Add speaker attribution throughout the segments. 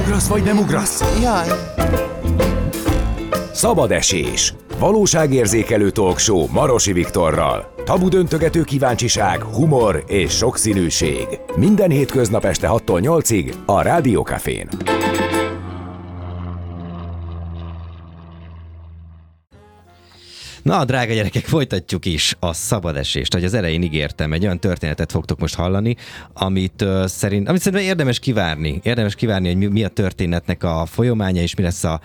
Speaker 1: Ugrasz vagy nem ugrasz?
Speaker 2: Jaj.
Speaker 1: Szabad esés. Valóságérzékelő talkshow Marosi Viktorral. Tabu döntögető kíváncsiság, humor és sokszínűség. Minden hétköznap este 6-tól 8-ig a Rádiókafén.
Speaker 3: Na, drága gyerekek, folytatjuk is a szabadesést. Ahogy az elején ígértem, egy olyan történetet fogtok most hallani, amit, uh, szerint, amit szerintem érdemes kivárni. Érdemes kivárni, hogy mi, mi a történetnek a folyamánya, és mi lesz a,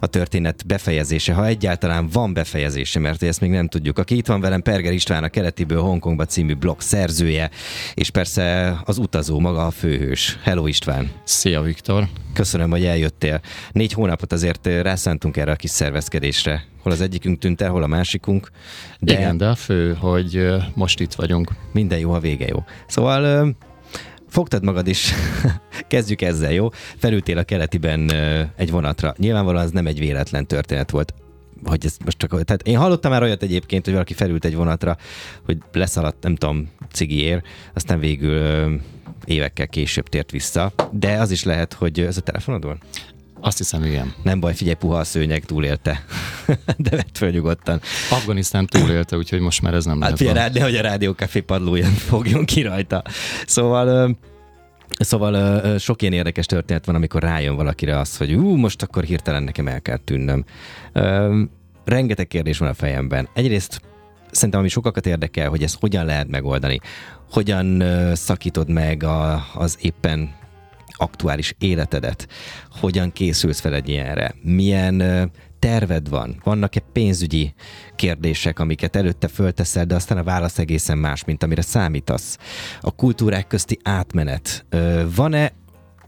Speaker 3: a történet befejezése, ha egyáltalán van befejezése, mert ezt még nem tudjuk. Aki itt van velem, Perger István, a Keletiből Hongkongba című blog szerzője, és persze az utazó, maga a főhős. Hello István!
Speaker 4: Szia Viktor!
Speaker 3: Köszönöm, hogy eljöttél. Négy hónapot azért rászántunk erre a kis szervezkedésre. Hol az egyikünk tűnt el, hol a másikunk.
Speaker 4: De Igen, de a fő, hogy most itt vagyunk.
Speaker 3: Minden jó, a vége jó. Szóval fogtad magad is, kezdjük ezzel, jó? Felültél a keletiben egy vonatra. Nyilvánvalóan az nem egy véletlen történet volt hogy ez most csak, tehát én hallottam már olyat egyébként, hogy valaki felült egy vonatra, hogy leszaladt, nem tudom, cigiér, aztán végül évekkel később tért vissza, de az is lehet, hogy ez a telefonod van?
Speaker 4: Azt hiszem, igen.
Speaker 3: Nem baj, figyelj, puha a szőnyeg, túlélte. De vett föl nyugodtan.
Speaker 4: Afganisztán túlélte, úgyhogy most már ez nem
Speaker 3: hát lehet. Hát hogy a rádiókafé padlóján fogjon ki rajta. Szóval Szóval sok ilyen érdekes történet van, amikor rájön valakire az, hogy ú, most akkor hirtelen nekem el kell tűnnöm. Rengeteg kérdés van a fejemben. Egyrészt szerintem ami sokakat érdekel, hogy ezt hogyan lehet megoldani. Hogyan szakítod meg a, az éppen aktuális életedet? Hogyan készülsz fel egy ilyenre? Milyen terved van? Vannak-e pénzügyi kérdések, amiket előtte fölteszel, de aztán a válasz egészen más, mint amire számítasz? A kultúrák közti átmenet. Van-e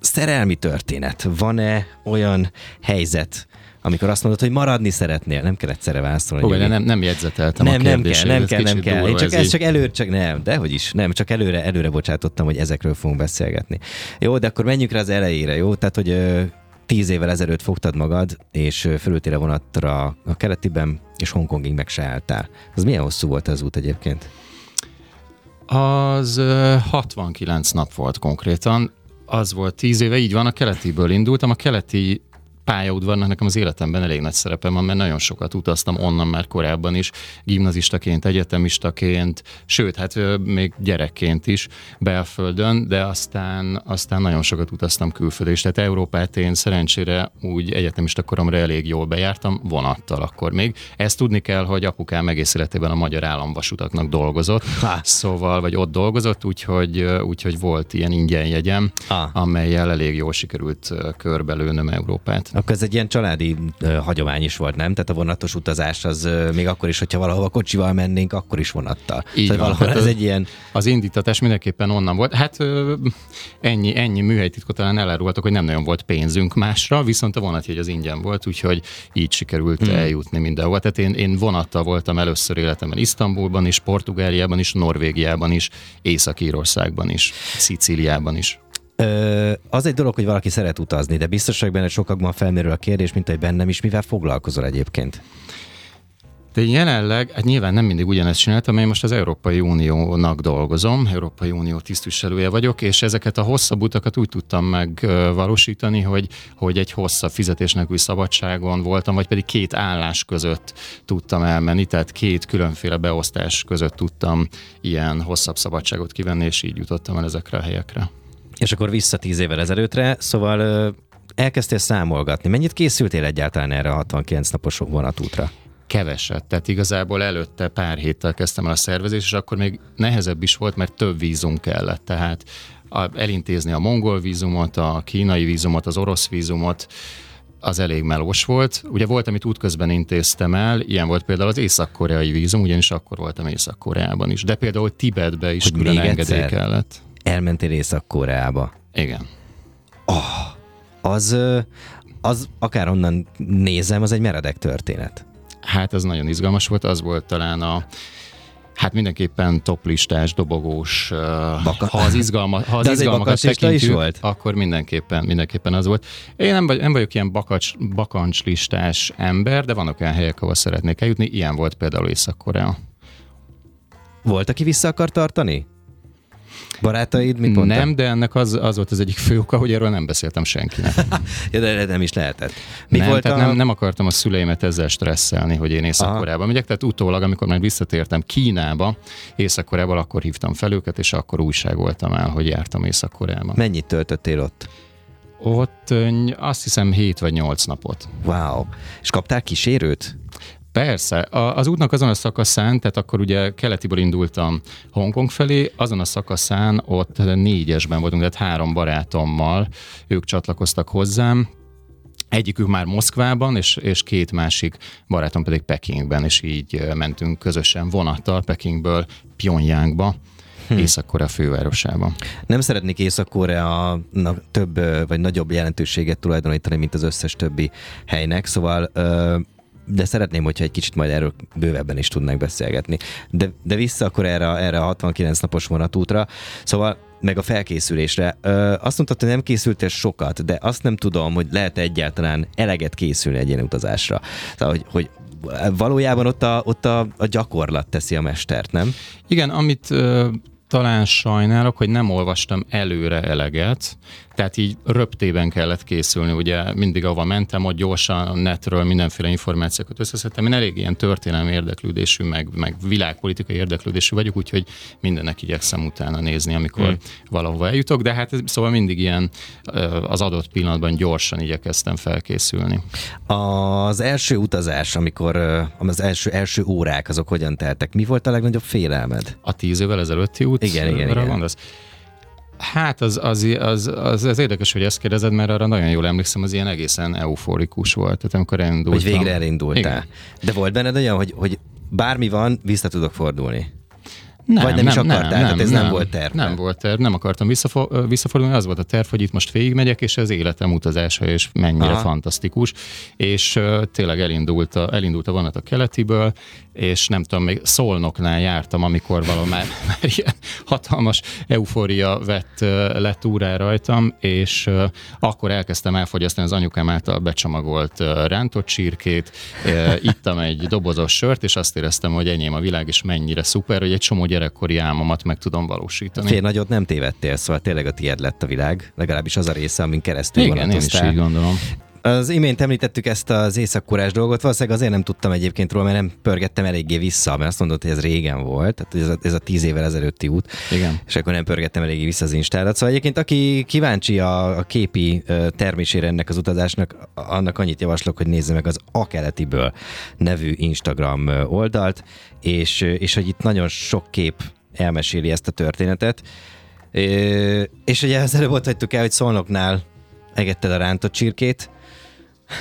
Speaker 3: szerelmi történet? Van-e olyan helyzet, amikor azt mondod, hogy maradni szeretnél, nem kell egyszerre válaszolni.
Speaker 4: Hogy nem, nem jegyzeteltem
Speaker 3: nem,
Speaker 4: a
Speaker 3: nem kell, nem kell, nem kell. Én csak,
Speaker 4: ez,
Speaker 3: csak előre, csak nem, de hogy is, nem, csak előre, előre bocsátottam, hogy ezekről fogunk beszélgetni. Jó, de akkor menjünk rá az elejére, jó? Tehát, hogy tíz évvel ezelőtt fogtad magad, és fölültél a vonatra a keletiben, és Hongkongig meg se álltál. Az milyen hosszú volt az út egyébként?
Speaker 4: Az 69 nap volt konkrétan. Az volt tíz éve, így van, a keletiből indultam. A keleti pályaudvarnak nekem az életemben elég nagy szerepem van, mert nagyon sokat utaztam onnan már korábban is, gimnazistaként, egyetemistaként, sőt, hát még gyerekként is belföldön, de aztán, aztán nagyon sokat utaztam külföldre is. Tehát Európát én szerencsére úgy egyetemista koromra elég jól bejártam, vonattal akkor még. Ezt tudni kell, hogy apukám egész életében a magyar államvasutaknak dolgozott, ha. szóval, vagy ott dolgozott, úgyhogy, úgyhogy volt ilyen ingyen jegyem, ha. amelyel elég jól sikerült körbelőnöm Európát.
Speaker 3: Akkor ez egy ilyen családi uh, hagyomány is volt, nem? Tehát a vonatos utazás az uh, még akkor is, hogyha valahova kocsival mennénk, akkor is vonattal.
Speaker 4: Így szóval van,
Speaker 3: valahol ez egy ilyen...
Speaker 4: Az indítatás mindenképpen onnan volt. Hát uh, ennyi, ennyi műhelytitkot talán elárultak, hogy nem nagyon volt pénzünk másra, viszont a vonatjegy az ingyen volt, úgyhogy így sikerült hmm. eljutni mindenhova. Tehát én, én vonattal voltam először életemben Isztambulban is, Portugáliában is, Norvégiában is, Észak-Írországban is, Szicíliában is.
Speaker 3: Ö, az egy dolog, hogy valaki szeret utazni, de biztos vagyok benne, sokakban felmerül a kérdés, mint hogy bennem is, mivel foglalkozol egyébként.
Speaker 4: De jelenleg, hát nyilván nem mindig ugyanezt csináltam, én most az Európai Uniónak dolgozom, Európai Unió tisztviselője vagyok, és ezeket a hosszabb utakat úgy tudtam megvalósítani, hogy, hogy egy hosszabb fizetés nélküli szabadságon voltam, vagy pedig két állás között tudtam elmenni, tehát két különféle beosztás között tudtam ilyen hosszabb szabadságot kivenni, és így jutottam el ezekre a helyekre.
Speaker 3: És akkor vissza tíz évvel ezelőttre, szóval elkezdtél számolgatni. Mennyit készültél egyáltalán erre a 69 napos vonatútra?
Speaker 4: keveset. Tehát igazából előtte pár héttel kezdtem el a szervezést, és akkor még nehezebb is volt, mert több vízum kellett. Tehát elintézni a mongol vízumot, a kínai vízumot, az orosz vízumot, az elég melós volt. Ugye volt, amit útközben intéztem el, ilyen volt például az észak-koreai vízum, ugyanis akkor voltam Észak-Koreában is. De például Tibetbe is
Speaker 3: Hogy
Speaker 4: külön engedély kellett
Speaker 3: elmentél Észak-Koreába.
Speaker 4: Igen.
Speaker 3: Oh, az, az akárhonnan nézem, az egy meredek történet.
Speaker 4: Hát ez nagyon izgalmas volt, az volt talán a Hát mindenképpen toplistás, dobogós, Baka- ha az, izgalma, ha az
Speaker 3: De
Speaker 4: izgalmakat
Speaker 3: tekintjük, is volt?
Speaker 4: akkor mindenképpen, mindenképpen az volt. Én nem, vagy, nem vagyok ilyen bakacs, bakancslistás ember, de vannak olyan helyek, ahol szeretnék eljutni. Ilyen volt például Észak-Korea.
Speaker 3: Volt, aki vissza akar tartani? Barátaid mit mondtak?
Speaker 4: Nem, de ennek az, az volt az egyik fő oka, hogy erről nem beszéltem senkinek.
Speaker 3: ja, de nem is lehetett. Mi
Speaker 4: nem,
Speaker 3: volt
Speaker 4: tehát
Speaker 3: a...
Speaker 4: nem, nem akartam a szüleimet ezzel stresszelni, hogy én Észak-Koreába megyek, tehát utólag, amikor már visszatértem Kínába, Észak-Koreából, akkor hívtam fel őket, és akkor újságoltam el, hogy jártam Észak-Koreába.
Speaker 3: Mennyit töltöttél ott?
Speaker 4: Ott azt hiszem 7 vagy 8 napot.
Speaker 3: Wow. És kaptál kísérőt?
Speaker 4: Persze, a, az útnak azon a szakaszán, tehát akkor ugye keletiből indultam Hongkong felé, azon a szakaszán ott négyesben voltunk, tehát három barátommal, ők csatlakoztak hozzám, Egyikük már Moszkvában, és, és két másik barátom pedig Pekingben, és így mentünk közösen vonattal Pekingből Pyongyangba, hm. Észak-Korea fővárosába.
Speaker 3: Nem szeretnék Észak-Koreának több vagy nagyobb jelentőséget tulajdonítani, mint az összes többi helynek, szóval ö, de szeretném, hogyha egy kicsit majd erről bővebben is tudnánk beszélgetni. De, de vissza akkor erre, erre a 69 napos vonatútra. Szóval meg a felkészülésre. Ö, azt mondtad, hogy nem készültél sokat, de azt nem tudom, hogy lehet egyáltalán eleget készülni egy ilyen utazásra. Szóval, hogy, hogy valójában ott, a, ott a, a gyakorlat teszi a mestert, nem?
Speaker 4: Igen, amit ö, talán sajnálok, hogy nem olvastam előre eleget, tehát így röptében kellett készülni, ugye mindig ahova mentem, ott gyorsan a netről mindenféle információkat összeszedtem. Én elég ilyen történelmi érdeklődésű, meg, meg világpolitikai érdeklődésű vagyok, úgyhogy mindennek igyekszem utána nézni, amikor hmm. valahova eljutok, de hát szóval mindig ilyen az adott pillanatban gyorsan igyekeztem felkészülni.
Speaker 3: Az első utazás, amikor az első, első órák, azok hogyan teltek? Mi volt a legnagyobb félelmed?
Speaker 4: A tíz évvel ezelőtti út?
Speaker 3: Igen, igen, igen.
Speaker 4: Gondolsz? Hát az, az, az, az, az érdekes, hogy ezt kérdezed, mert arra nagyon jól emlékszem, az ilyen egészen euforikus volt. Tehát amikor elindultam.
Speaker 3: Hogy végre elindultál. Igen. De volt benned olyan, hogy, hogy bármi van, vissza tudok fordulni?
Speaker 4: Nem,
Speaker 3: Vagy nem, nem is akartál, nem,
Speaker 4: nem,
Speaker 3: ez
Speaker 4: nem,
Speaker 3: nem volt terv.
Speaker 4: Nem volt terv, nem akartam visszafo- visszafordulni, az volt a terv, hogy itt most végigmegyek, és ez életem utazása, és mennyire Aha. fantasztikus. És uh, tényleg elindult a, elindult a vonat a keletiből, és nem tudom, még Szolnoknál jártam, amikor valami már, már ilyen hatalmas eufória vett lett úrá rajtam, és uh, akkor elkezdtem elfogyasztani az anyukám által becsomagolt uh, rántott csirkét, uh, ittam egy dobozos sört, és azt éreztem, hogy enyém a világ, és mennyire szuper, hogy egy csomó gyerekkori álmomat meg tudom valósítani.
Speaker 3: Fél nagyot nem tévedtél, szóval tényleg a tiéd lett a világ, legalábbis az a része, amin keresztül
Speaker 4: Igen, én is így gondolom.
Speaker 3: Az imént említettük ezt az északkorás dolgot, valószínűleg azért nem tudtam egyébként róla, mert nem pörgettem eléggé vissza, mert azt mondott, hogy ez régen volt, tehát ez a, ez a tíz évvel ezelőtti út,
Speaker 4: Igen.
Speaker 3: és akkor nem pörgettem eléggé vissza az Instárat. Szóval egyébként aki kíváncsi a, a képi termésére ennek az utazásnak, annak annyit javaslok, hogy nézze meg az A keletiből nevű Instagram oldalt, és, és hogy itt nagyon sok kép elmeséli ezt a történetet. És ugye az előbb ott hagytuk el, hogy Szolnoknál egetted a rántott csirkét,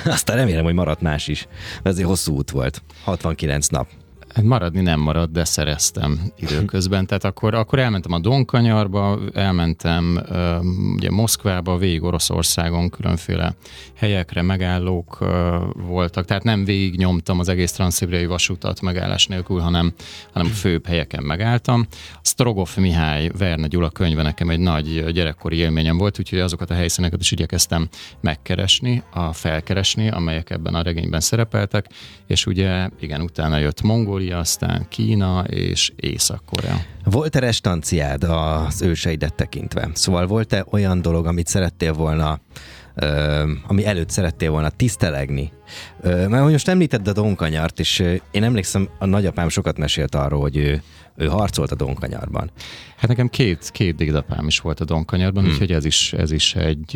Speaker 3: aztán remélem, hogy maradt más is. Ez egy hosszú út volt. 69 nap.
Speaker 4: Hát maradni nem marad, de szereztem időközben. Tehát akkor, akkor elmentem a Donkanyarba, elmentem ugye Moszkvába, végig Oroszországon különféle helyekre, megállók voltak. Tehát nem végig nyomtam az egész transzibériai vasutat megállás nélkül, hanem, hanem főbb helyeken megálltam. Strogov Mihály, Verne Gyula könyve nekem egy nagy gyerekkori élményem volt, úgyhogy azokat a helyszíneket is igyekeztem megkeresni, a felkeresni, amelyek ebben a regényben szerepeltek, és ugye igen, utána jött Mongol, Mongólia, aztán Kína és Észak-Korea.
Speaker 3: Volt-e restanciád az őseidet tekintve? Szóval volt-e olyan dolog, amit szerettél volna ami előtt szerettél volna tisztelegni. Mert most említed a Donkanyart, és én emlékszem, a nagyapám sokat mesélt arról, hogy ő ő harcolt a Donkanyarban.
Speaker 4: Hát nekem két, két dédapám is volt a Donkanyarban, hmm. úgyhogy ez is, ez is egy,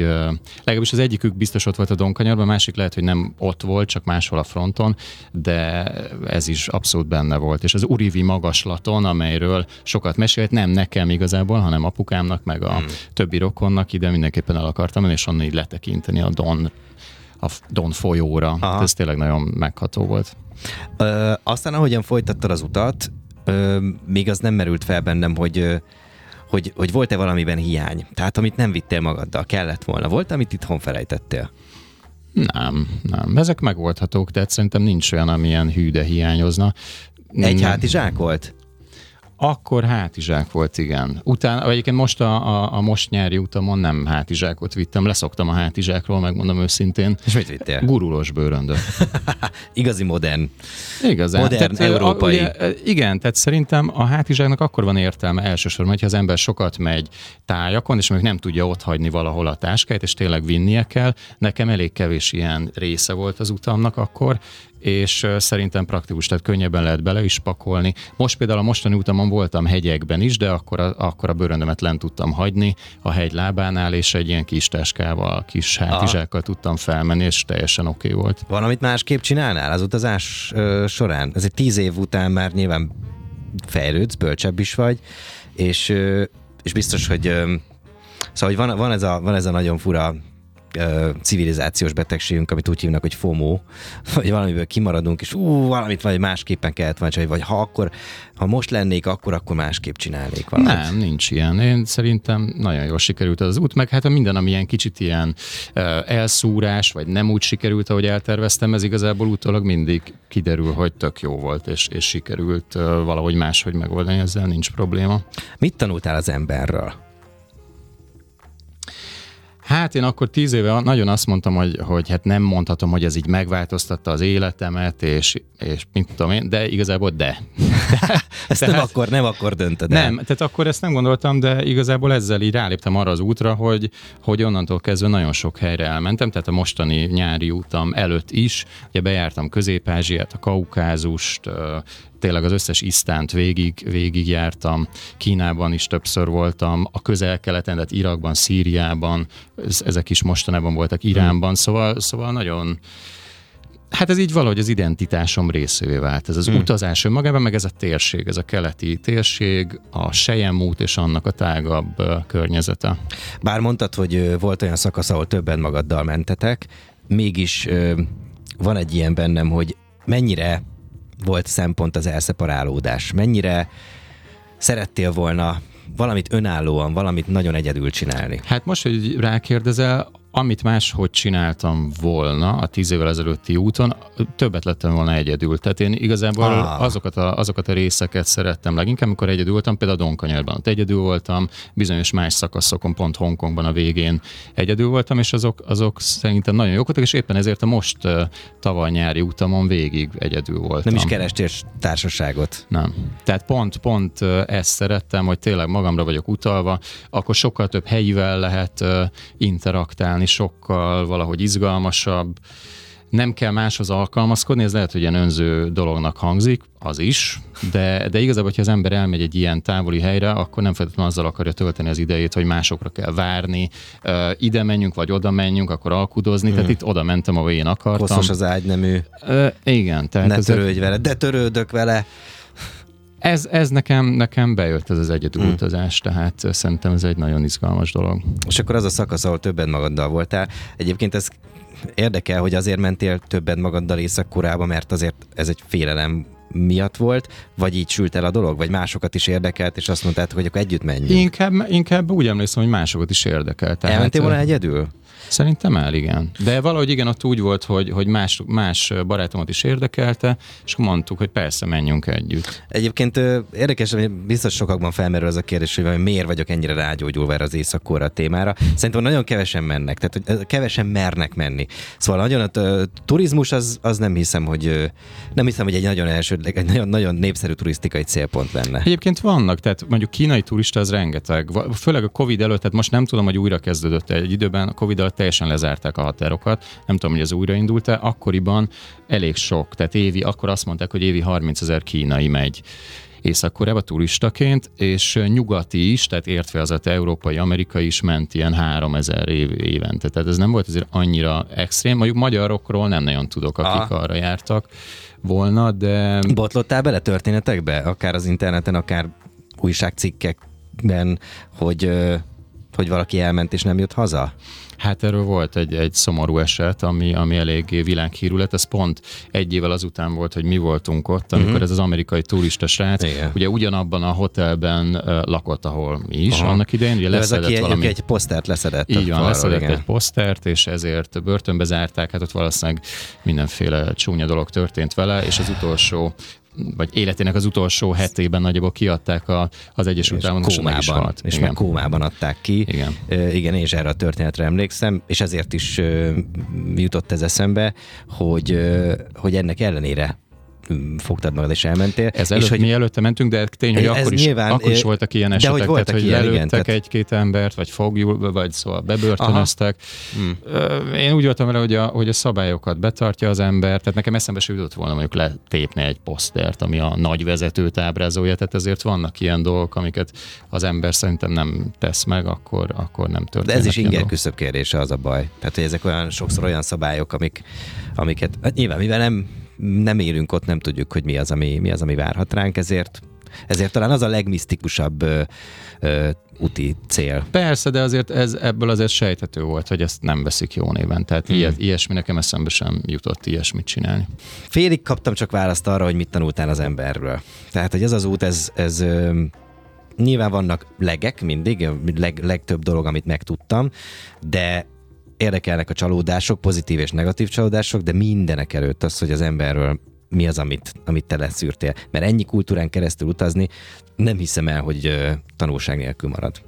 Speaker 4: legalábbis az egyikük biztos ott volt a Donkanyarban, a másik lehet, hogy nem ott volt, csak máshol a fronton, de ez is abszolút benne volt. És az Urivi magaslaton, amelyről sokat mesélt, nem nekem igazából, hanem apukámnak, meg a hmm. többi rokonnak ide mindenképpen el akartam menni, és onnan így letekinteni a Don a Don folyóra. Hát ez tényleg nagyon megható volt.
Speaker 3: Ö, aztán ahogyan folytattad az utat, ö, még az nem merült fel bennem, hogy hogy, hogy volt-e valamiben hiány? Tehát amit nem vittél magaddal, kellett volna. Volt, amit itthon felejtettél?
Speaker 4: Nem, nem. Ezek megoldhatók, de szerintem nincs olyan, amilyen hű, de hiányozna.
Speaker 3: Egy hátizsák volt?
Speaker 4: Akkor hátizsák volt, igen. Utána, egyébként most a, a, a most nyári utamon nem hátizsákot vittem, leszoktam a hátizsákról, megmondom őszintén.
Speaker 3: És mit vittél?
Speaker 4: Gurulós bőröndöt.
Speaker 3: Igazi modern.
Speaker 4: Igazán.
Speaker 3: Modern
Speaker 4: tehát,
Speaker 3: európai.
Speaker 4: A, ugye, igen, tehát szerintem a hátizsáknak akkor van értelme elsősorban, hogyha az ember sokat megy tájakon, és még nem tudja ott hagyni valahol a táskáját, és tényleg vinnie kell. Nekem elég kevés ilyen része volt az utamnak akkor, és szerintem praktikus, tehát könnyebben lehet bele is pakolni. Most például a mostani utamon voltam hegyekben is, de akkor a, akkor a bőröndömet lent tudtam hagyni a hegy lábánál, és egy ilyen kis táskával, kis hátizsákkal tudtam felmenni, és teljesen oké okay volt.
Speaker 3: Valamit másképp csinálnál az utazás ö, során? Ez egy tíz év után már nyilván fejlődsz, bölcsebb is vagy, és, ö, és biztos, hogy ö, szóval hogy van, van, ez a, van ez a nagyon fura civilizációs betegségünk, amit úgy hívnak, hogy FOMO, vagy valamiből kimaradunk, és ú, valamit vagy másképpen kellett volna csinálni, vagy ha akkor, ha most lennék, akkor, akkor másképp csinálnék valamit.
Speaker 4: Nem, nincs ilyen. Én szerintem nagyon jól sikerült az út, meg hát a minden, ami ilyen kicsit ilyen elszúrás, vagy nem úgy sikerült, ahogy elterveztem, ez igazából utólag mindig kiderül, hogy tök jó volt, és, és sikerült valahogy máshogy megoldani, ezzel nincs probléma.
Speaker 3: Mit tanultál az emberről?
Speaker 4: Hát én akkor tíz éve nagyon azt mondtam, hogy, hogy hát nem mondhatom, hogy ez így megváltoztatta az életemet, és, és mint tudom én, de igazából de.
Speaker 3: Ezt tehát, nem, akkor, nem akkor döntöd
Speaker 4: el. Nem, tehát akkor ezt nem gondoltam, de igazából ezzel így ráléptem arra az útra, hogy, hogy onnantól kezdve nagyon sok helyre elmentem, tehát a mostani nyári útam előtt is, ugye bejártam Közép-Ázsiát, a Kaukázust, tényleg az összes isztánt végig, végig jártam, Kínában is többször voltam, a közel-keleten, tehát Irakban, Szíriában, ezek is mostanában voltak Iránban, szóval, szóval nagyon, Hát ez így valahogy az identitásom részévé vált. Ez az hmm. utazás önmagában, meg ez a térség, ez a keleti térség, a Sejem út és annak a tágabb környezete.
Speaker 3: Bár mondtad, hogy volt olyan szakasz, ahol többen magaddal mentetek, mégis van egy ilyen bennem, hogy mennyire volt szempont az elszeparálódás? Mennyire szerettél volna valamit önállóan, valamit nagyon egyedül csinálni?
Speaker 4: Hát most, hogy rákérdezel, amit máshogy csináltam volna a tíz évvel ezelőtti úton, többet lettem volna egyedül. Tehát én igazából ah. azokat, a, azokat a részeket szerettem leginkább, amikor egyedül voltam, például a Donkanyarban ott egyedül voltam, bizonyos más szakaszokon, pont Hongkongban a végén egyedül voltam, és azok, azok szerintem nagyon jók voltak, és éppen ezért a most tavaly nyári utamon végig egyedül voltam.
Speaker 3: Nem is kerestél társaságot?
Speaker 4: Nem. Tehát pont, pont ezt szerettem, hogy tényleg magamra vagyok utalva, akkor sokkal több helyivel lehet interaktálni, csinálni sokkal valahogy izgalmasabb, nem kell máshoz alkalmazkodni, ez lehet, hogy ilyen önző dolognak hangzik, az is, de, de igazából, hogyha az ember elmegy egy ilyen távoli helyre, akkor nem feltétlenül azzal akarja tölteni az idejét, hogy másokra kell várni, uh, ide menjünk, vagy oda menjünk, akkor alkudozni, hmm. tehát itt oda mentem, ahol én akartam.
Speaker 3: Koszos az ágynemű.
Speaker 4: Uh, igen.
Speaker 3: Tehát ne törődj vele, de törődök vele.
Speaker 4: Ez, ez nekem, nekem bejött ez az egyedülutazás, hmm. tehát szerintem ez egy nagyon izgalmas dolog.
Speaker 3: És akkor az a szakasz, ahol többen magaddal voltál. Egyébként ez érdekel, hogy azért mentél többet magaddal északkorába, mert azért ez egy félelem miatt volt, vagy így sült el a dolog, vagy másokat is érdekelt, és azt mondtad, hogy akkor együtt menjünk?
Speaker 4: Inkább, inkább úgy emlékszem, hogy másokat is érdekelt.
Speaker 3: Elmentél volna egyedül?
Speaker 4: Szerintem el, igen. De valahogy igen, ott úgy volt, hogy, hogy más, más barátomat is érdekelte, és mondtuk, hogy persze, menjünk együtt.
Speaker 3: Egyébként érdekes, hogy biztos sokakban felmerül az a kérdés, hogy miért vagyok ennyire rágyógyulva erre az éjszakkora témára. Szerintem nagyon kevesen mennek, tehát hogy kevesen mernek menni. Szóval nagyon a turizmus az, az nem hiszem, hogy nem hiszem, hogy egy nagyon első, egy nagyon, nagyon népszerű turisztikai célpont lenne.
Speaker 4: Egyébként vannak, tehát mondjuk kínai turista az rengeteg, főleg a Covid előtt, tehát most nem tudom, hogy újra kezdődött egy időben, a Covid előtt teljesen lezárták a határokat, nem tudom, hogy ez újraindult-e, akkoriban elég sok, tehát évi, akkor azt mondták, hogy évi 30 ezer kínai megy Észak-Koreába turistaként, és nyugati is, tehát értve az, hogy európai, amerikai is ment ilyen 3000 év, évente. Tehát ez nem volt azért annyira extrém. Mondjuk magyarokról nem nagyon tudok, akik Aha. arra jártak volna, de...
Speaker 3: Botlottál bele történetekbe? Akár az interneten, akár újságcikkekben, hogy hogy valaki elment és nem jött haza?
Speaker 4: Hát erről volt egy, egy szomorú eset, ami, ami eléggé világhírű lett. Ez pont egy évvel azután volt, hogy mi voltunk ott, amikor uh-huh. ez az amerikai turista srác, Igen. ugye ugyanabban a hotelben uh, lakott, ahol mi is Aha. annak idején. Ugye
Speaker 3: leszedett aki valami... egy posztert leszedett.
Speaker 4: Így van, leszedett igen. egy posztert, és ezért börtönbe zárták, hát ott valószínűleg mindenféle csúnya dolog történt vele, és az utolsó vagy életének az utolsó hetében nagyjából kiadták a, az Egyesült Államok,
Speaker 3: és kómában, és meg kómában adták ki.
Speaker 4: Igen.
Speaker 3: Uh, igen, és erre a történetre emlékszem, és ezért is uh, jutott ez eszembe, hogy, hogy ennek ellenére fogtad magad és elmentél.
Speaker 4: Ez előtt, és hogy mi előtte mentünk, de tény, hogy akkor is, nyilván, akkor is voltak ilyen esetek, hogy voltak tehát, hogy ilyen, lelőttek tehát... egy-két embert, vagy fogjul, vagy szóval bebörtönöztek. Hmm. Én úgy voltam vele, hogy a, hogy a szabályokat betartja az ember, tehát nekem eszembe se jutott volna mondjuk letépni egy posztert, ami a nagy vezetőt ábrázolja, tehát ezért vannak ilyen dolgok, amiket az ember szerintem nem tesz meg, akkor, akkor nem történik.
Speaker 3: De ez is inger küszöbb kérdése az a baj. Tehát, hogy ezek olyan sokszor olyan szabályok, amik, amiket hát nyilván, mivel nem nem élünk ott, nem tudjuk, hogy mi az, ami, mi az, ami várhat ránk, ezért ezért talán az a legmisztikusabb ö, ö, úti cél.
Speaker 4: Persze, de azért ez, ebből azért sejthető volt, hogy ezt nem veszik jó néven. Tehát hmm. ilyet, ilyesmi nekem eszembe sem jutott ilyesmit csinálni.
Speaker 3: Félig kaptam csak választ arra, hogy mit tanultál az emberről. Tehát, hogy ez az út, ez, ez ö, nyilván vannak legek mindig, leg, legtöbb dolog, amit megtudtam, de érdekelnek a csalódások, pozitív és negatív csalódások, de mindenek előtt az, hogy az emberről mi az, amit, amit te leszűrtél. Mert ennyi kultúrán keresztül utazni, nem hiszem el, hogy tanulság nélkül marad.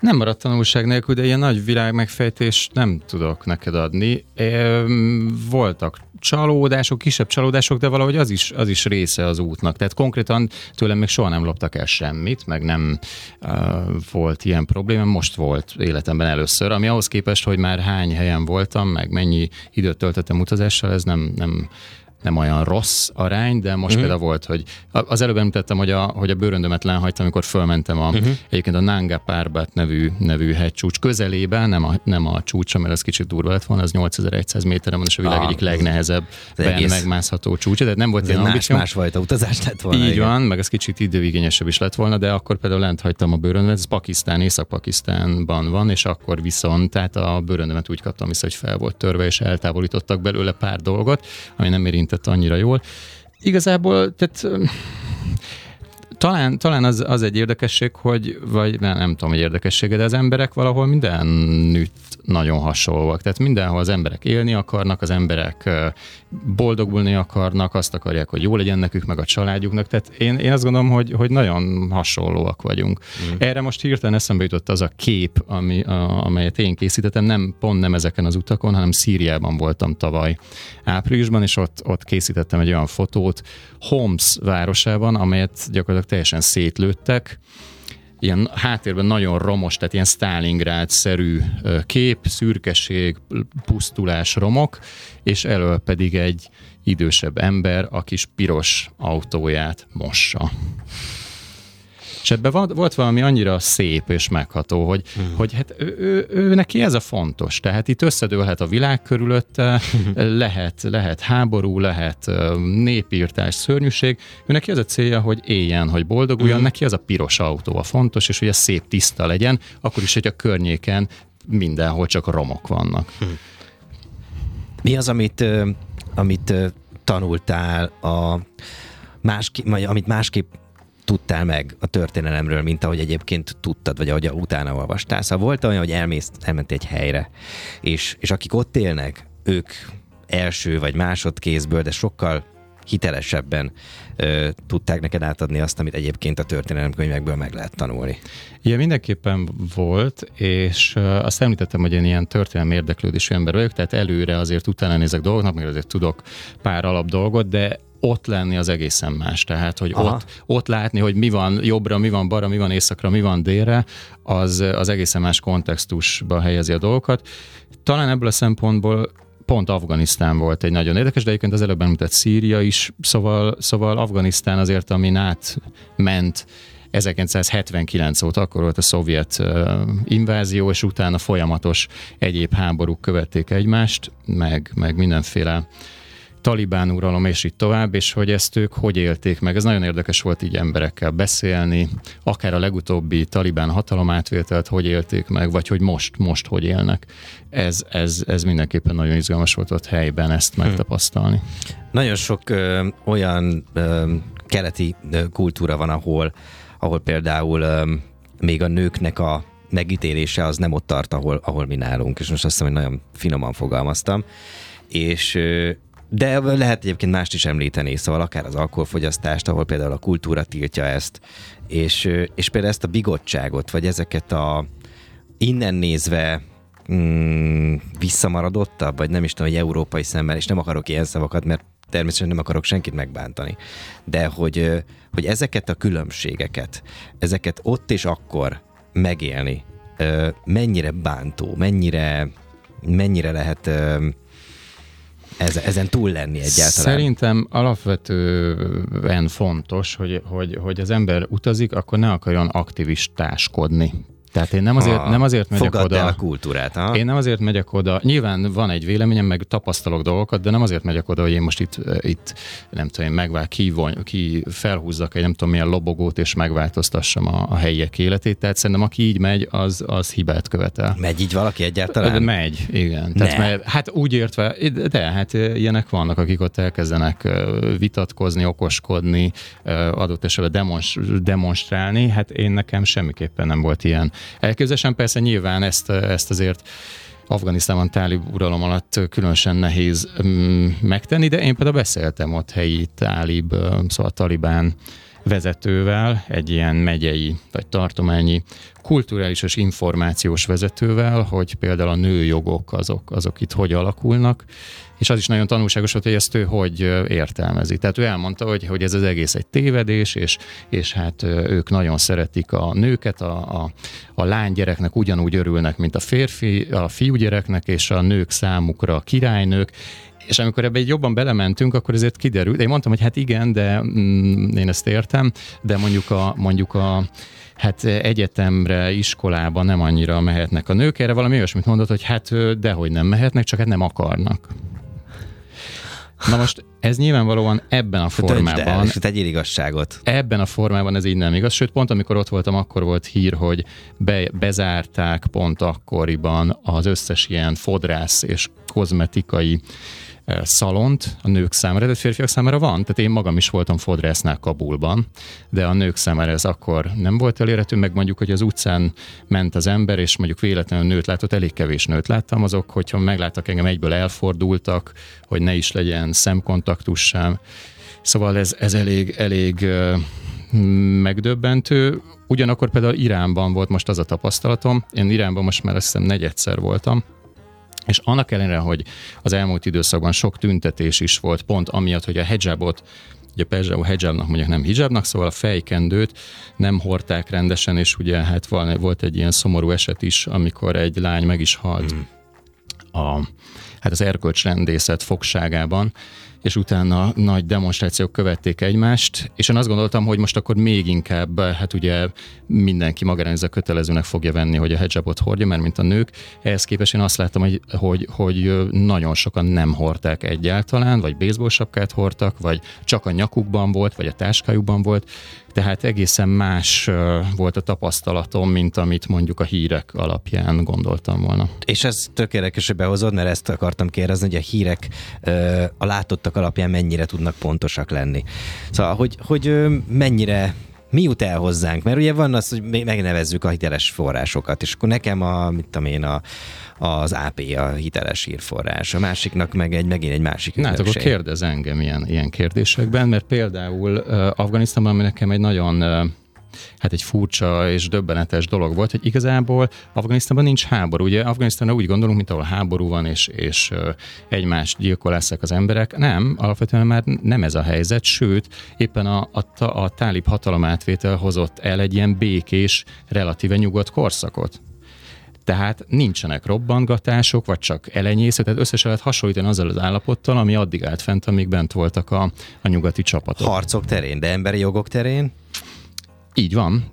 Speaker 4: Nem maradt tanulság nélkül, de ilyen nagy világ megfejtés nem tudok neked adni. Voltak csalódások, kisebb csalódások, de valahogy az is, az is része az útnak. Tehát konkrétan tőlem még soha nem loptak el semmit, meg nem uh, volt ilyen probléma, most volt életemben először, ami ahhoz képest, hogy már hány helyen voltam, meg mennyi időt töltöttem utazással, ez nem, nem nem olyan rossz arány, de most mm. például volt, hogy az előbb említettem, hogy a, hogy a bőröndömet lehagytam, amikor fölmentem a, uh-huh. egyébként a Nanga Parbat nevű, nevű hegycsúcs közelébe, nem a, nem a csúcsa, mert ez kicsit durva lett volna, az 8100 méterre van, és a világ ah, egyik legnehezebb megmászható csúcsa, tehát nem volt ilyen
Speaker 3: más, más fajta utazás lett volna.
Speaker 4: Így igen. van, meg ez kicsit időigényesebb is lett volna, de akkor például lent hagytam a bőröndömet, ez Pakisztán, Észak-Pakisztánban van, és akkor viszont, tehát a bőröndömet úgy kaptam vissza, hogy fel volt törve, és eltávolítottak belőle pár dolgot, ami nem érintett annyira jól. Igazából, tehát talán, talán az, az egy érdekesség, hogy, vagy nem, nem tudom, hogy érdekessége, de az emberek valahol mindenütt nagyon hasonlóak. Tehát mindenhol az emberek élni akarnak, az emberek boldogulni akarnak, azt akarják, hogy jó legyen nekük, meg a családjuknak. Tehát én, én azt gondolom, hogy, hogy nagyon hasonlóak vagyunk. Mm. Erre most hirtelen eszembe jutott az a kép, ami, a, amelyet én készítettem, nem pont nem ezeken az utakon, hanem Szíriában voltam tavaly áprilisban, és ott, ott készítettem egy olyan fotót Homs városában, amelyet gyakorlatilag teljesen szétlőttek, ilyen háttérben nagyon romos, tehát ilyen Stalingrád-szerű kép, szürkeség, pusztulás, romok, és elől pedig egy idősebb ember a kis piros autóját mossa. És ebben volt valami annyira szép és megható, hogy, hmm. hogy hát ő, ő, ő, neki ez a fontos. Tehát itt összedőlhet a világ körülötte, lehet, lehet háború, lehet népírtás, szörnyűség. Ő neki az a célja, hogy éljen, hogy boldoguljon, hmm. neki az a piros autó a fontos, és hogy ez szép tiszta legyen, akkor is, hogy a környéken mindenhol csak romok vannak. Hmm.
Speaker 3: Mi az, amit, amit tanultál a másképp, amit másképp tudtál meg a történelemről, mint ahogy egyébként tudtad, vagy ahogy utána olvastál. Szóval volt olyan, hogy elmész, elment egy helyre, és, és akik ott élnek, ők első vagy másodkézből, de sokkal hitelesebben ö, tudták neked átadni azt, amit egyébként a történelemkönyvekből meg lehet tanulni.
Speaker 4: Igen, mindenképpen volt, és azt említettem, hogy én ilyen történelmi érdeklődésű ember vagyok, tehát előre azért utána nézek dolgoknak, mert azért tudok pár alap dolgot, de ott lenni az egészen más. Tehát, hogy ott, ott látni, hogy mi van jobbra, mi van balra, mi van északra, mi van délre, az, az egészen más kontextusba helyezi a dolgokat. Talán ebből a szempontból pont Afganisztán volt egy nagyon érdekes, de egyébként az előbb említett Szíria is, szóval, szóval Afganisztán azért, amin átment 1979 óta, akkor volt a szovjet uh, invázió, és utána folyamatos egyéb háborúk követték egymást, meg, meg mindenféle talibán uralom, és így tovább, és hogy ezt ők hogy élték meg. Ez nagyon érdekes volt így emberekkel beszélni, akár a legutóbbi talibán hatalomátvételt hogy élték meg, vagy hogy most, most hogy élnek. Ez, ez, ez mindenképpen nagyon izgalmas volt ott helyben ezt hm. megtapasztalni.
Speaker 3: Hmm. Nagyon sok ö, olyan ö, keleti ö, kultúra van, ahol, ahol például ö, még a nőknek a megítélése az nem ott tart, ahol, ahol mi nálunk, és most azt hiszem, hogy nagyon finoman fogalmaztam, és de lehet egyébként mást is említeni, szóval akár az alkoholfogyasztást, ahol például a kultúra tiltja ezt, és, és például ezt a bigottságot, vagy ezeket a innen nézve mm, visszamaradottabb, vagy nem is tudom, hogy európai szemmel, és nem akarok ilyen szavakat, mert természetesen nem akarok senkit megbántani, de hogy, hogy ezeket a különbségeket, ezeket ott és akkor megélni, mennyire bántó, mennyire, mennyire lehet ezen túl lenni egyáltalán?
Speaker 4: Szerintem alapvetően fontos, hogy, hogy, hogy az ember utazik, akkor ne akarjon aktivistáskodni. Tehát én nem azért, ha, nem azért megyek oda.
Speaker 3: A kultúrát, ha?
Speaker 4: Én nem azért megyek oda. Nyilván van egy véleményem, meg tapasztalok dolgokat, de nem azért megyek oda, hogy én most itt, itt nem tudom, én megvál, ki, ki felhúzzak egy nem tudom milyen lobogót, és megváltoztassam a, a helyiek életét. Tehát szerintem aki így megy, az, az hibát követel.
Speaker 3: Megy így valaki egyáltalán?
Speaker 4: Megy, igen. Tehát, mert, hát úgy értve, de hát ilyenek vannak, akik ott elkezdenek vitatkozni, okoskodni, adott esetben demonstrálni. Hát én nekem semmiképpen nem volt ilyen elképzelésem. Persze nyilván ezt, ezt azért Afganisztánban tálib uralom alatt különösen nehéz mm, megtenni, de én például beszéltem ott helyi tálib, szóval talibán vezetővel, egy ilyen megyei vagy tartományi kulturális és információs vezetővel, hogy például a nőjogok azok, azok itt hogy alakulnak, és az is nagyon tanulságos volt, hogy ezt ő hogy értelmezi. Tehát ő elmondta, hogy, hogy ez az egész egy tévedés, és, és hát ők nagyon szeretik a nőket, a, a, a lánygyereknek ugyanúgy örülnek, mint a férfi, a fiúgyereknek, és a nők számukra a királynők, és amikor ebbe egy jobban belementünk, akkor ezért kiderült. Én mondtam, hogy hát igen, de mm, én ezt értem, de mondjuk a, mondjuk a hát egyetemre, iskolába nem annyira mehetnek a nők. Erre valami olyasmit mondott, hogy hát dehogy nem mehetnek, csak hát nem akarnak. Na most ez nyilvánvalóan ebben a formában... El,
Speaker 3: és egy igazságot.
Speaker 4: Ebben a formában ez így nem igaz, sőt pont amikor ott voltam, akkor volt hír, hogy be, bezárták pont akkoriban az összes ilyen fodrász és kozmetikai szalont a nők számára, de férfiak számára van. Tehát én magam is voltam fodrásznál Kabulban, de a nők számára ez akkor nem volt elérhető, meg mondjuk, hogy az utcán ment az ember, és mondjuk véletlenül nőt látott, elég kevés nőt láttam, azok, hogyha megláttak engem, egyből elfordultak, hogy ne is legyen szemkontaktus sem. Szóval ez, ez elég, elég megdöbbentő. Ugyanakkor például Iránban volt most az a tapasztalatom, én Iránban most már azt hiszem negyedszer voltam, és annak ellenére, hogy az elmúlt időszakban sok tüntetés is volt, pont amiatt, hogy a hijabot ugye például hijabnak mondjuk nem hijabnak, szóval a fejkendőt nem hordták rendesen, és ugye hát volt egy ilyen szomorú eset is, amikor egy lány meg is halt mm. a, hát az erkölcsrendészet fogságában, és utána nagy demonstrációk követték egymást, és én azt gondoltam, hogy most akkor még inkább, hát ugye mindenki magára kötelezőnek fogja venni, hogy a hijabot hordja, mert mint a nők. Ehhez képest én azt láttam, hogy, hogy, hogy nagyon sokan nem hordták egyáltalán, vagy baseball sapkát hordtak, vagy csak a nyakukban volt, vagy a táskájukban volt, tehát egészen más volt a tapasztalatom, mint amit mondjuk a hírek alapján gondoltam volna.
Speaker 3: És ez tökéletes, hogy behozod, mert ezt akartam kérdezni, hogy a hírek a látottak alapján mennyire tudnak pontosak lenni. Szóval, hogy, hogy mennyire mi jut el hozzánk? Mert ugye van az, hogy megnevezzük a hiteles forrásokat, és akkor nekem a, mit tudom én, a, az AP a hiteles hírforrás, a másiknak meg egy, megint egy másik
Speaker 4: Na, hát akkor kérdez engem ilyen, ilyen kérdésekben, mert például uh, Afganisztánban, ami nekem egy nagyon uh, hát egy furcsa és döbbenetes dolog volt, hogy igazából Afganisztánban nincs háború. Ugye Afganisztánra úgy gondolunk, mint ahol háború van, és, és egymást gyilkolászák az emberek. Nem, alapvetően már nem ez a helyzet, sőt, éppen a, a, a tálib hatalomátvétel hozott el egy ilyen békés, relatíve nyugodt korszakot. Tehát nincsenek robbangatások, vagy csak elenyésző, tehát összesen lehet hasonlítani azzal az állapottal, ami addig állt fent, amíg bent voltak a, a nyugati csapatok.
Speaker 3: Harcok terén, de emberi jogok terén?
Speaker 4: Így van.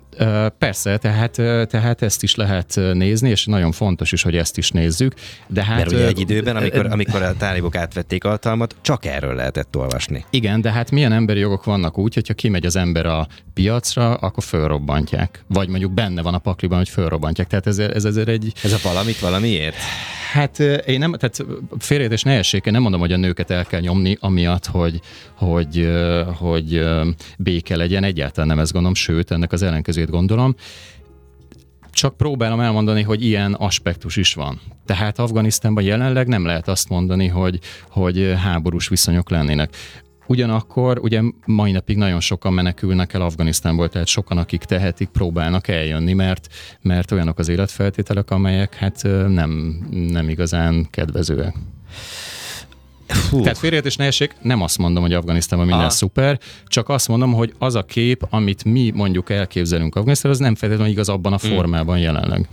Speaker 4: Persze, tehát, tehát ezt is lehet nézni, és nagyon fontos is, hogy ezt is nézzük. De hát,
Speaker 3: Mert ugye egy időben, amikor, amikor a tálibok átvették a hatalmat, csak erről lehetett olvasni.
Speaker 4: Igen, de hát milyen emberi jogok vannak úgy, hogyha kimegy az ember a piacra, akkor fölrobbantják. Vagy mondjuk benne van a pakliban, hogy fölrobbantják. Tehát ez, ez ezért egy...
Speaker 3: Ez a valamit valamiért?
Speaker 4: Hát én nem, tehát félreértés ne essék, én nem mondom, hogy a nőket el kell nyomni, amiatt, hogy, hogy, hogy béke legyen, egyáltalán nem ezt gondolom, sőt, ennek az ellenkezőjét gondolom. csak próbálom elmondani, hogy ilyen aspektus is van. Tehát Afganisztánban jelenleg nem lehet azt mondani, hogy, hogy háborús viszonyok lennének. Ugyanakkor ugye mai napig nagyon sokan menekülnek el Afganisztánból, tehát sokan, akik tehetik, próbálnak eljönni, mert, mert olyanok az életfeltételek, amelyek hát nem, nem igazán kedvezőek. Hú. Tehát félreértés ne essék, nem azt mondom, hogy Afganisztánban minden Aha. szuper, csak azt mondom, hogy az a kép, amit mi mondjuk elképzelünk Afganisztánban, az nem feltétlenül igaz abban a hmm. formában jelenleg.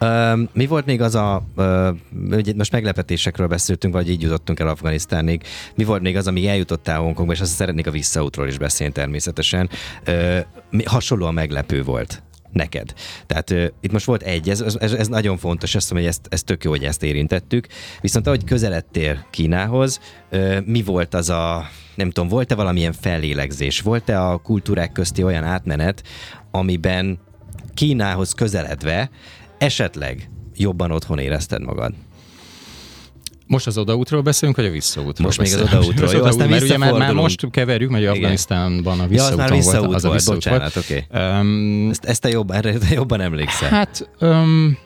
Speaker 3: Uh, mi volt még az a, uh, most meglepetésekről beszéltünk, vagy így jutottunk el Afganisztánig, mi volt még az, ami eljutottál Hongkongba, és azt szeretnék a visszaútról is beszélni természetesen. Uh, hasonlóan meglepő volt neked. Tehát uh, itt most volt egy, ez, ez, ez nagyon fontos, azt mondom, hogy ezt, ez tök jó, hogy ezt érintettük. Viszont ahogy közeledtél Kínához, uh, mi volt az a, nem tudom, volt-e valamilyen fellélegzés? Volt-e a kultúrák közti olyan átmenet, amiben Kínához közeledve esetleg jobban otthon érezted magad?
Speaker 4: Most az odaútról beszélünk, vagy a visszaútról?
Speaker 3: Most beszélünk? még az odaútról. Jó, aztán
Speaker 4: mert ugye már, már most keverjük, mert Afganisztánban a visszaúton ja, az visszaút volt. Az a visszaút
Speaker 3: bocsánat, oké. Okay. Um, ezt, ezt te jobban, erre te jobban emlékszel.
Speaker 4: Hát, um,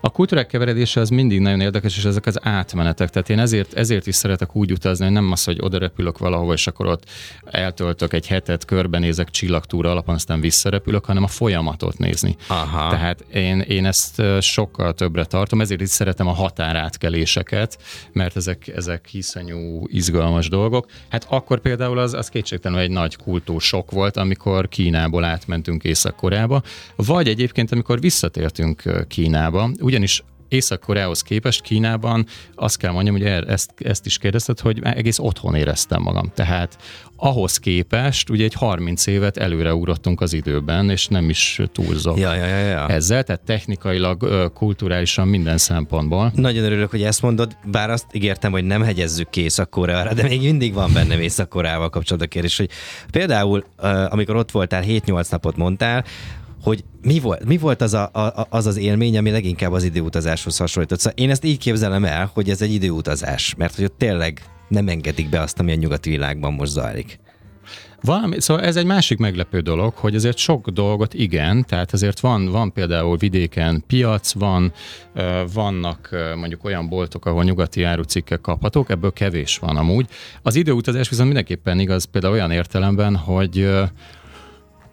Speaker 4: a kultúrák keveredése az mindig nagyon érdekes, és ezek az átmenetek. Tehát én ezért, ezért is szeretek úgy utazni, hogy nem az, hogy oda repülök valahova, és akkor ott eltöltök egy hetet, körbenézek csillagtúra alapon, aztán visszarepülök, hanem a folyamatot nézni. Aha. Tehát én, én ezt sokkal többre tartom, ezért is szeretem a határátkeléseket, mert ezek, ezek hiszonyú izgalmas dolgok. Hát akkor például az, az kétségtelenül egy nagy kultúrsok volt, amikor Kínából átmentünk Észak-Koreába, vagy egyébként, amikor visszatértünk Kínába, ugyanis Észak-Koreához képest Kínában azt kell mondjam, hogy er, ezt, ezt is kérdezted, hogy egész otthon éreztem magam. Tehát ahhoz képest ugye egy 30 évet előre ugrottunk az időben, és nem is túlzok
Speaker 3: ja, ja, ja, ja.
Speaker 4: ezzel, tehát technikailag, kulturálisan minden szempontból.
Speaker 3: Nagyon örülök, hogy ezt mondod, bár azt ígértem, hogy nem hegyezzük ki Észak-Koreára, de még mindig van bennem Észak-Koreával kapcsolatban kérdés, hogy például, amikor ott voltál, 7-8 napot mondtál, hogy mi volt, mi volt az, a, a, az az élmény, ami leginkább az időutazáshoz hasonlított. Szóval én ezt így képzelem el, hogy ez egy időutazás, mert hogy ott tényleg nem engedik be azt, ami a nyugati világban most zajlik.
Speaker 4: Valami, szóval ez egy másik meglepő dolog, hogy azért sok dolgot igen, tehát azért van, van például vidéken piac, van, vannak mondjuk olyan boltok, ahol nyugati árucikkek kaphatók, ebből kevés van amúgy. Az időutazás viszont mindenképpen igaz például olyan értelemben, hogy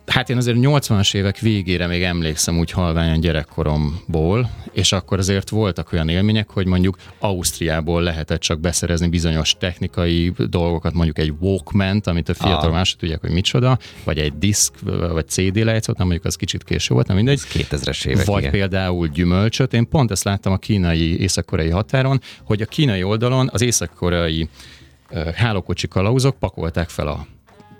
Speaker 4: Hát én azért 80-as évek végére még emlékszem úgy halványan gyerekkoromból, és akkor azért voltak olyan élmények, hogy mondjuk Ausztriából lehetett csak beszerezni bizonyos technikai dolgokat, mondjuk egy walkman amit a fiatal ah. mások tudják, hogy micsoda, vagy egy disk, vagy CD lejátszót, nem mondjuk az kicsit késő volt, nem mindegy.
Speaker 3: 2000-es évek.
Speaker 4: Vagy igen. például gyümölcsöt. Én pont ezt láttam a kínai, észak-koreai határon, hogy a kínai oldalon az észak-koreai hálókocsi kalauzok pakolták fel a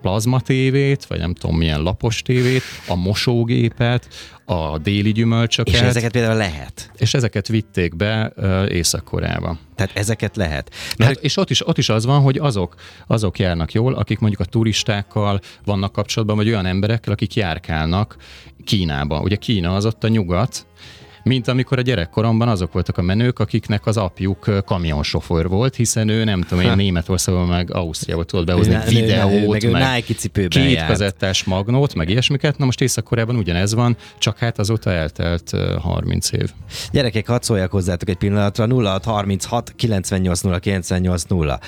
Speaker 4: plazma tévét, vagy nem tudom milyen lapos tévét, a mosógépet, a déli gyümölcsöket. És
Speaker 3: ezeket például lehet.
Speaker 4: És ezeket vitték be uh, Észak-Koreába.
Speaker 3: Tehát ezeket lehet.
Speaker 4: Mert... Hát, és ott is, ott is az van, hogy azok, azok járnak jól, akik mondjuk a turistákkal vannak kapcsolatban, vagy olyan emberekkel, akik járkálnak Kínába. Ugye Kína az ott a nyugat, mint amikor a gyerekkoromban azok voltak a menők, akiknek az apjuk kamionsofőr volt, hiszen ő nem tudom, én Németországban meg Ausztriába tudott behozni ő, videót, ő, meg,
Speaker 3: meg Nike cipőben két járt.
Speaker 4: kazettás magnót, meg ilyesmiket. Na most Észak-Koreában ugyanez van, csak hát azóta eltelt 30 év.
Speaker 3: Gyerekek, hadd szóljak hozzátok egy pillanatra. 0 36 98 0 98 0.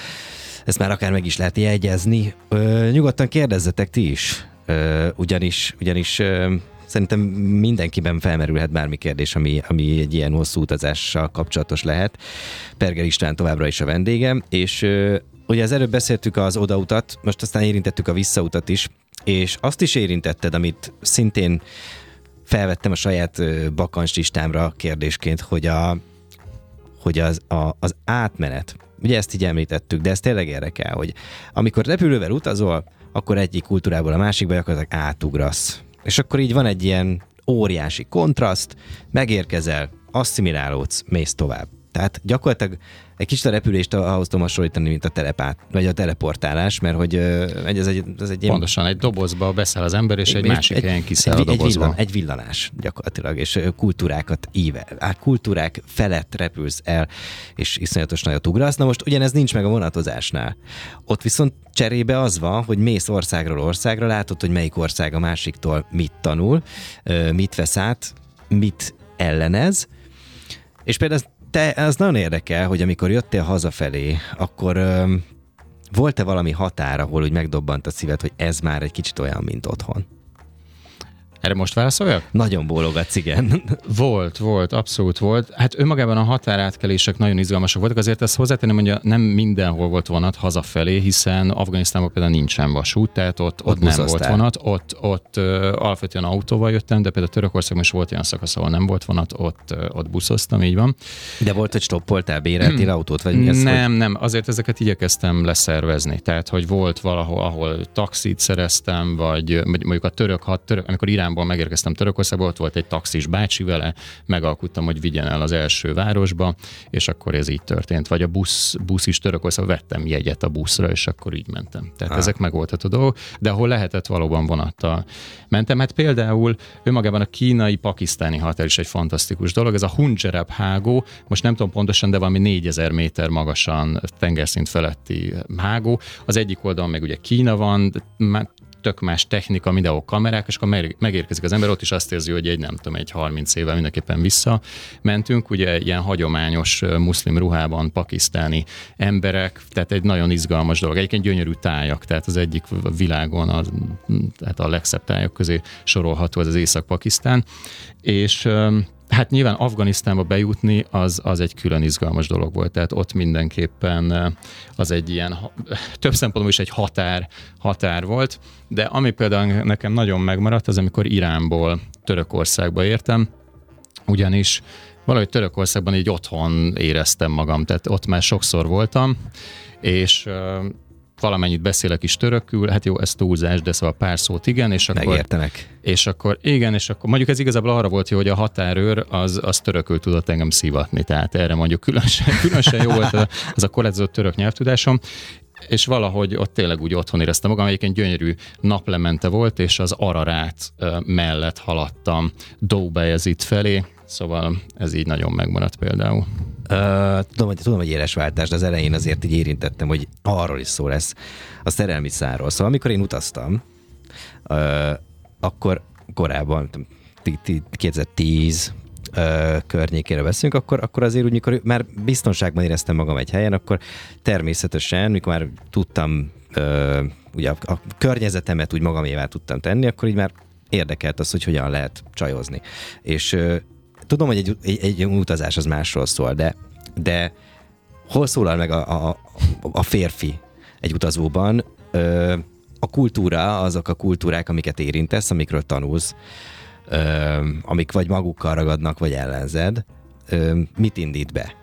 Speaker 3: Ezt már akár meg is lehet jegyezni. Ö, nyugodtan kérdezzetek ti is. Ö, ugyanis, ugyanis ö, Szerintem mindenkiben felmerülhet bármi kérdés, ami, ami egy ilyen hosszú utazással kapcsolatos lehet. Perger István továbbra is a vendégem, és ugye az előbb beszéltük az odautat, most aztán érintettük a visszautat is, és azt is érintetted, amit szintén felvettem a saját bakancs listámra kérdésként, hogy, a, hogy az, a, az átmenet, ugye ezt így említettük, de ez tényleg érdekel, hogy amikor repülővel utazol, akkor egyik kultúrából a másikba gyakorlatilag átugrasz. És akkor így van egy ilyen óriási kontraszt, megérkezel, asszimilálódsz, mész tovább. Tehát gyakorlatilag egy kicsit a repülést ahhoz tudom hasonlítani, mint a telepát, vagy a teleportálás, mert hogy ez egy, ez egy
Speaker 4: ilyen... Pontosan, egy dobozba beszáll az ember, és egy, egy másik egy, helyen kiszáll egy, a dobozba.
Speaker 3: Egy, villan, egy villanás gyakorlatilag, és kultúrákat íve. A kultúrák felett repülsz el, és iszonyatos nagyot ugrasz. Na most ugyanez nincs meg a vonatozásnál. Ott viszont cserébe az van, hogy mész országról országra, látod, hogy melyik ország a másiktól mit tanul, mit vesz át, mit ellenez, és például te, az nagyon érdekel, hogy amikor jöttél hazafelé, akkor volt-e valami határ, ahol úgy megdobbant a szíved, hogy ez már egy kicsit olyan, mint otthon?
Speaker 4: Erre most válaszoljak?
Speaker 3: Nagyon bólogatsz, igen.
Speaker 4: Volt, volt, abszolút volt. Hát önmagában a határátkelések nagyon izgalmasak voltak, azért ezt hozzátenném, hogy nem mindenhol volt vonat hazafelé, hiszen Afganisztánban például nincsen vasút, tehát ott, ott, ott nem volt vonat, ott, ott alapvetően autóval jöttem, de például Törökországban is volt olyan szakasz, ahol nem volt vonat, ott, ott buszoztam, így van.
Speaker 3: De volt, hogy stoppoltál, béreltél autót, vagy mi
Speaker 4: ez? Nem, hogy... nem, azért ezeket igyekeztem leszervezni, tehát hogy volt valahol, ahol taxit szereztem, vagy mondjuk a török, hat, török amikor Irán Iránból megérkeztem Törökországba, ott volt egy taxis bácsi vele, megalkuttam, hogy vigyen el az első városba, és akkor ez így történt. Vagy a busz, busz is Törökországba vettem jegyet a buszra, és akkor így mentem. Tehát ah. ezek megoldható dolgok, de ahol lehetett, valóban vonattal mentem. Hát például önmagában a kínai-pakisztáni határ is egy fantasztikus dolog. Ez a Hunjerab hágó, most nem tudom pontosan, de valami 4000 méter magasan tengerszint feletti hágó. Az egyik oldalon meg ugye Kína van, tök más technika, mindenhol kamerák, és akkor megérkezik az ember, ott is azt érzi, hogy egy nem tudom, egy 30 évvel mindenképpen vissza mentünk, ugye ilyen hagyományos muszlim ruhában pakisztáni emberek, tehát egy nagyon izgalmas dolog. Egyébként gyönyörű tájak, tehát az egyik világon a, tehát a legszebb tájak közé sorolható az, az Észak-Pakisztán, és Hát nyilván Afganisztánba bejutni az, az egy külön izgalmas dolog volt, tehát ott mindenképpen eh, az egy ilyen, több szempontból is egy határ, határ volt, de ami például nekem nagyon megmaradt, az amikor Iránból Törökországba értem, ugyanis valahogy Törökországban így otthon éreztem magam, tehát ott már sokszor voltam, és eh, valamennyit beszélek is törökül, hát jó, ez túlzás, de szóval pár szót igen, és akkor...
Speaker 3: Megértenek.
Speaker 4: És akkor igen, és akkor mondjuk ez igazából arra volt jó, hogy a határőr az, az törökül tudott engem szivatni, tehát erre mondjuk különösen, különösen jó volt az, a korlátozott török nyelvtudásom, és valahogy ott tényleg úgy otthon éreztem magam, egyébként gyönyörű naplemente volt, és az Ararát mellett haladtam Dóbejezit felé, szóval ez így nagyon megmaradt például.
Speaker 3: Tudom, hogy, tudom, hogy éles váltás, de az elején azért így érintettem, hogy arról is szó lesz a szerelmi száról. Szóval amikor én utaztam, uh, akkor korábban, 2010 uh, környékére veszünk, akkor, akkor azért úgy, mikor már biztonságban éreztem magam egy helyen, akkor természetesen, mikor már tudtam uh, ugye a, a környezetemet úgy magamévá tudtam tenni, akkor így már érdekelt az, hogy hogyan lehet csajozni. És tudom, hogy egy, egy, egy utazás az másról szól, de, de hol szólal meg a, a, a férfi egy utazóban? Ö, a kultúra, azok a kultúrák, amiket érintesz, amikről tanulsz, ö, amik vagy magukkal ragadnak, vagy ellenzed, ö, mit indít be?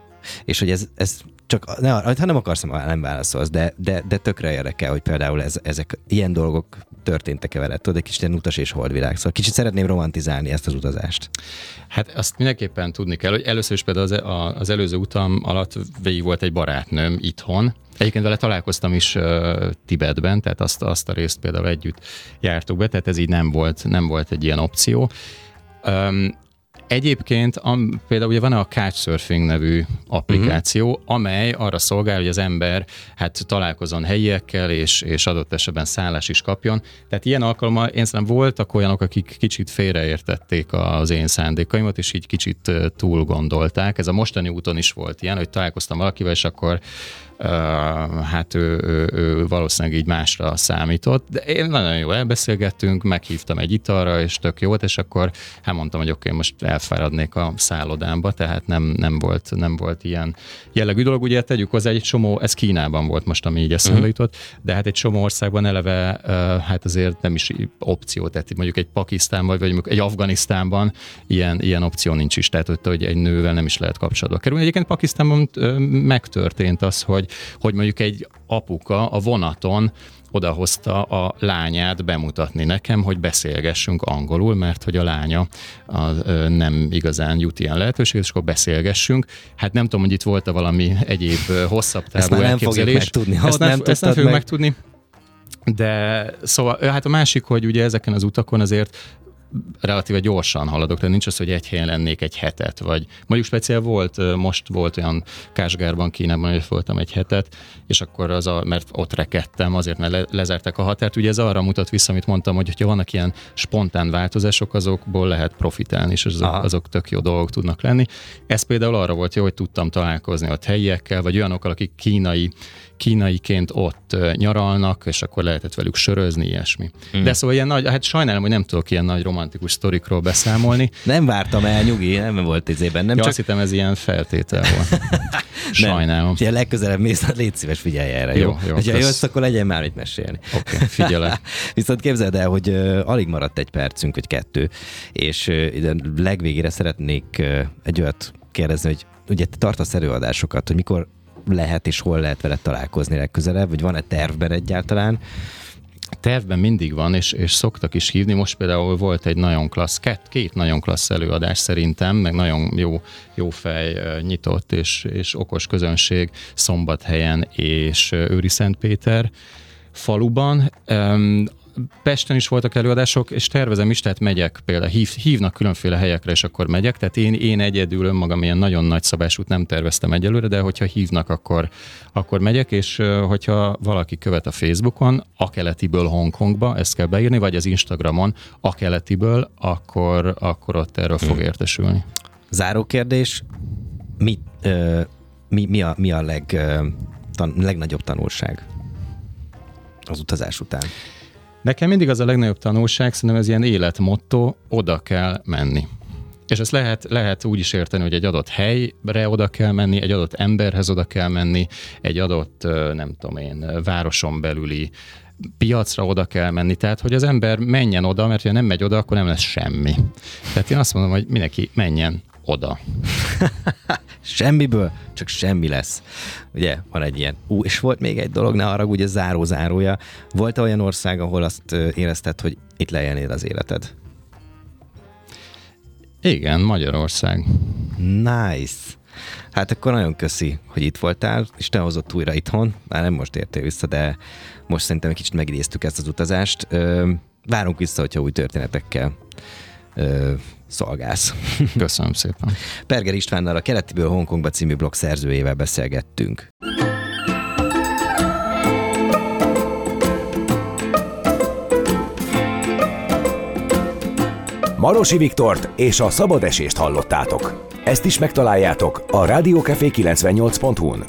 Speaker 3: És hogy ez, ez csak, ne, ha nem akarsz, nem válaszolsz, de, de, de tökre érdekel, hogy például ez, ezek ilyen dolgok történtek-e veled? Tudod, egy kicsit ilyen utas és holdvilág. Szóval kicsit szeretném romantizálni ezt az utazást.
Speaker 4: Hát azt mindenképpen tudni kell, hogy először is például az, az előző utam alatt végig volt egy barátnőm itthon, Egyébként vele találkoztam is uh, Tibetben, tehát azt, azt a részt például együtt jártuk be, tehát ez így nem volt, nem volt egy ilyen opció. Um, Egyébként am, például ugye van a Couchsurfing nevű applikáció, uh-huh. amely arra szolgál, hogy az ember hát találkozon helyiekkel, és, és adott esetben szállás is kapjon. Tehát ilyen alkalommal én szerintem voltak olyanok, akik kicsit félreértették az én szándékaimat, és így kicsit túl gondolták. Ez a mostani úton is volt ilyen, hogy találkoztam valakivel, és akkor hát ő, ő, ő valószínűleg így másra számított, de én nagyon jó elbeszélgettünk, meghívtam egy italra, és tök jó volt, és akkor hát mondtam, hogy oké, okay, most elfáradnék a szállodámba, tehát nem, nem, volt, nem volt ilyen jellegű dolog. Ugye tegyük hozzá, egy csomó, ez Kínában volt most, ami így eszembe uh-huh. jutott, de hát egy csomó országban eleve hát azért nem is opció, tehát mondjuk egy Pakisztánban, vagy mondjuk egy Afganisztánban ilyen, ilyen opció nincs is, tehát hogy egy nővel nem is lehet kapcsolatba kerülni. Egyébként Pakisztánban megtörtént az, hogy hogy, hogy mondjuk egy apuka a vonaton odahozta a lányát bemutatni nekem, hogy beszélgessünk angolul, mert hogy a lánya a, ö, nem igazán jut ilyen lehetőség, és akkor beszélgessünk. Hát nem tudom, hogy itt volt-e valami egyéb hosszabb távú
Speaker 3: ezt elképzelés. Ezt nem fogjuk megtudni.
Speaker 4: Ezt nem, ezt nem fogjuk meg. megtudni. De szóval, hát a másik, hogy ugye ezeken az utakon azért relatíve gyorsan haladok, tehát nincs az, hogy egy helyen lennék egy hetet, vagy mondjuk speciál volt, most volt olyan Kásgárban, Kínában, hogy voltam egy hetet, és akkor az a, mert ott rekedtem, azért, mert le, lezárták a határt. Ugye ez arra mutat vissza, amit mondtam, hogy ha vannak ilyen spontán változások, azokból lehet profitálni, és azok, azok tök jó dolgok tudnak lenni. Ez például arra volt jó, hogy tudtam találkozni a helyiekkel, vagy olyanokkal, akik kínai kínaiként ott nyaralnak, és akkor lehetett velük sörözni, ilyesmi. Mm. De szóval ilyen nagy, hát sajnálom, hogy nem tudok ilyen nagy romantikus sztorikról beszámolni.
Speaker 3: Nem vártam el, nyugi, nem volt izében. Nem
Speaker 4: ja, csak... azt hittem, ez ilyen feltétel volt. Sajnálom.
Speaker 3: Nem. legközelebb mész, légy szíves, figyelj erre, jó? jó, jó ha jössz, akkor legyen már mit mesélni.
Speaker 4: Oké, okay, figyelek.
Speaker 3: Viszont képzeld el, hogy uh, alig maradt egy percünk, vagy kettő, és uh, legvégére szeretnék uh, egy olyat kérdezni, hogy ugye te tartasz előadásokat, hogy mikor lehet és hol lehet vele találkozni legközelebb, vagy van-e tervben egyáltalán?
Speaker 4: tervben mindig van, és, és szoktak is hívni. Most például volt egy nagyon klassz, két, két nagyon klassz előadás szerintem, meg nagyon jó, jó fej nyitott és, és okos közönség Szombathelyen és Őri Szentpéter faluban. Pesten is voltak előadások, és tervezem is, tehát megyek például, hív, hívnak különféle helyekre, és akkor megyek, tehát én, én egyedül önmagam ilyen nagyon nagy szabásút nem terveztem egyelőre, de hogyha hívnak, akkor, akkor megyek, és hogyha valaki követ a Facebookon, a keletiből Hongkongba, ezt kell beírni, vagy az Instagramon, a keletiből, akkor, akkor ott erről fog értesülni.
Speaker 3: Záró kérdés, mi, ö, mi, mi, a, mi a leg, ö, tan, legnagyobb tanulság az utazás után?
Speaker 4: Nekem mindig az a legnagyobb tanulság, szerintem ez ilyen életmotto, oda kell menni. És ezt lehet, lehet úgy is érteni, hogy egy adott helyre oda kell menni, egy adott emberhez oda kell menni, egy adott, nem tudom én, városon belüli piacra oda kell menni, tehát hogy az ember menjen oda, mert ha nem megy oda, akkor nem lesz semmi. Tehát én azt mondom, hogy mindenki menjen oda.
Speaker 3: Semmiből csak semmi lesz. Ugye, van egy ilyen. Ú, és volt még egy dolog, ne arra ugye záró-zárója. Volt olyan ország, ahol azt érezted, hogy itt lejelnéd az életed?
Speaker 4: Igen, Magyarország.
Speaker 3: Nice. Hát akkor nagyon köszi, hogy itt voltál, és te hozott újra itthon. Már nem most értél vissza, de most szerintem egy kicsit megidéztük ezt az utazást. Várunk vissza, hogyha új történetekkel szolgálsz.
Speaker 4: Köszönöm szépen.
Speaker 3: Perger Istvánnal a Keletiből Hongkongba című blog szerzőjével beszélgettünk.
Speaker 1: Marosi Viktort és a szabad esést hallottátok. Ezt is megtaláljátok a rádiókafé 98.hu-n.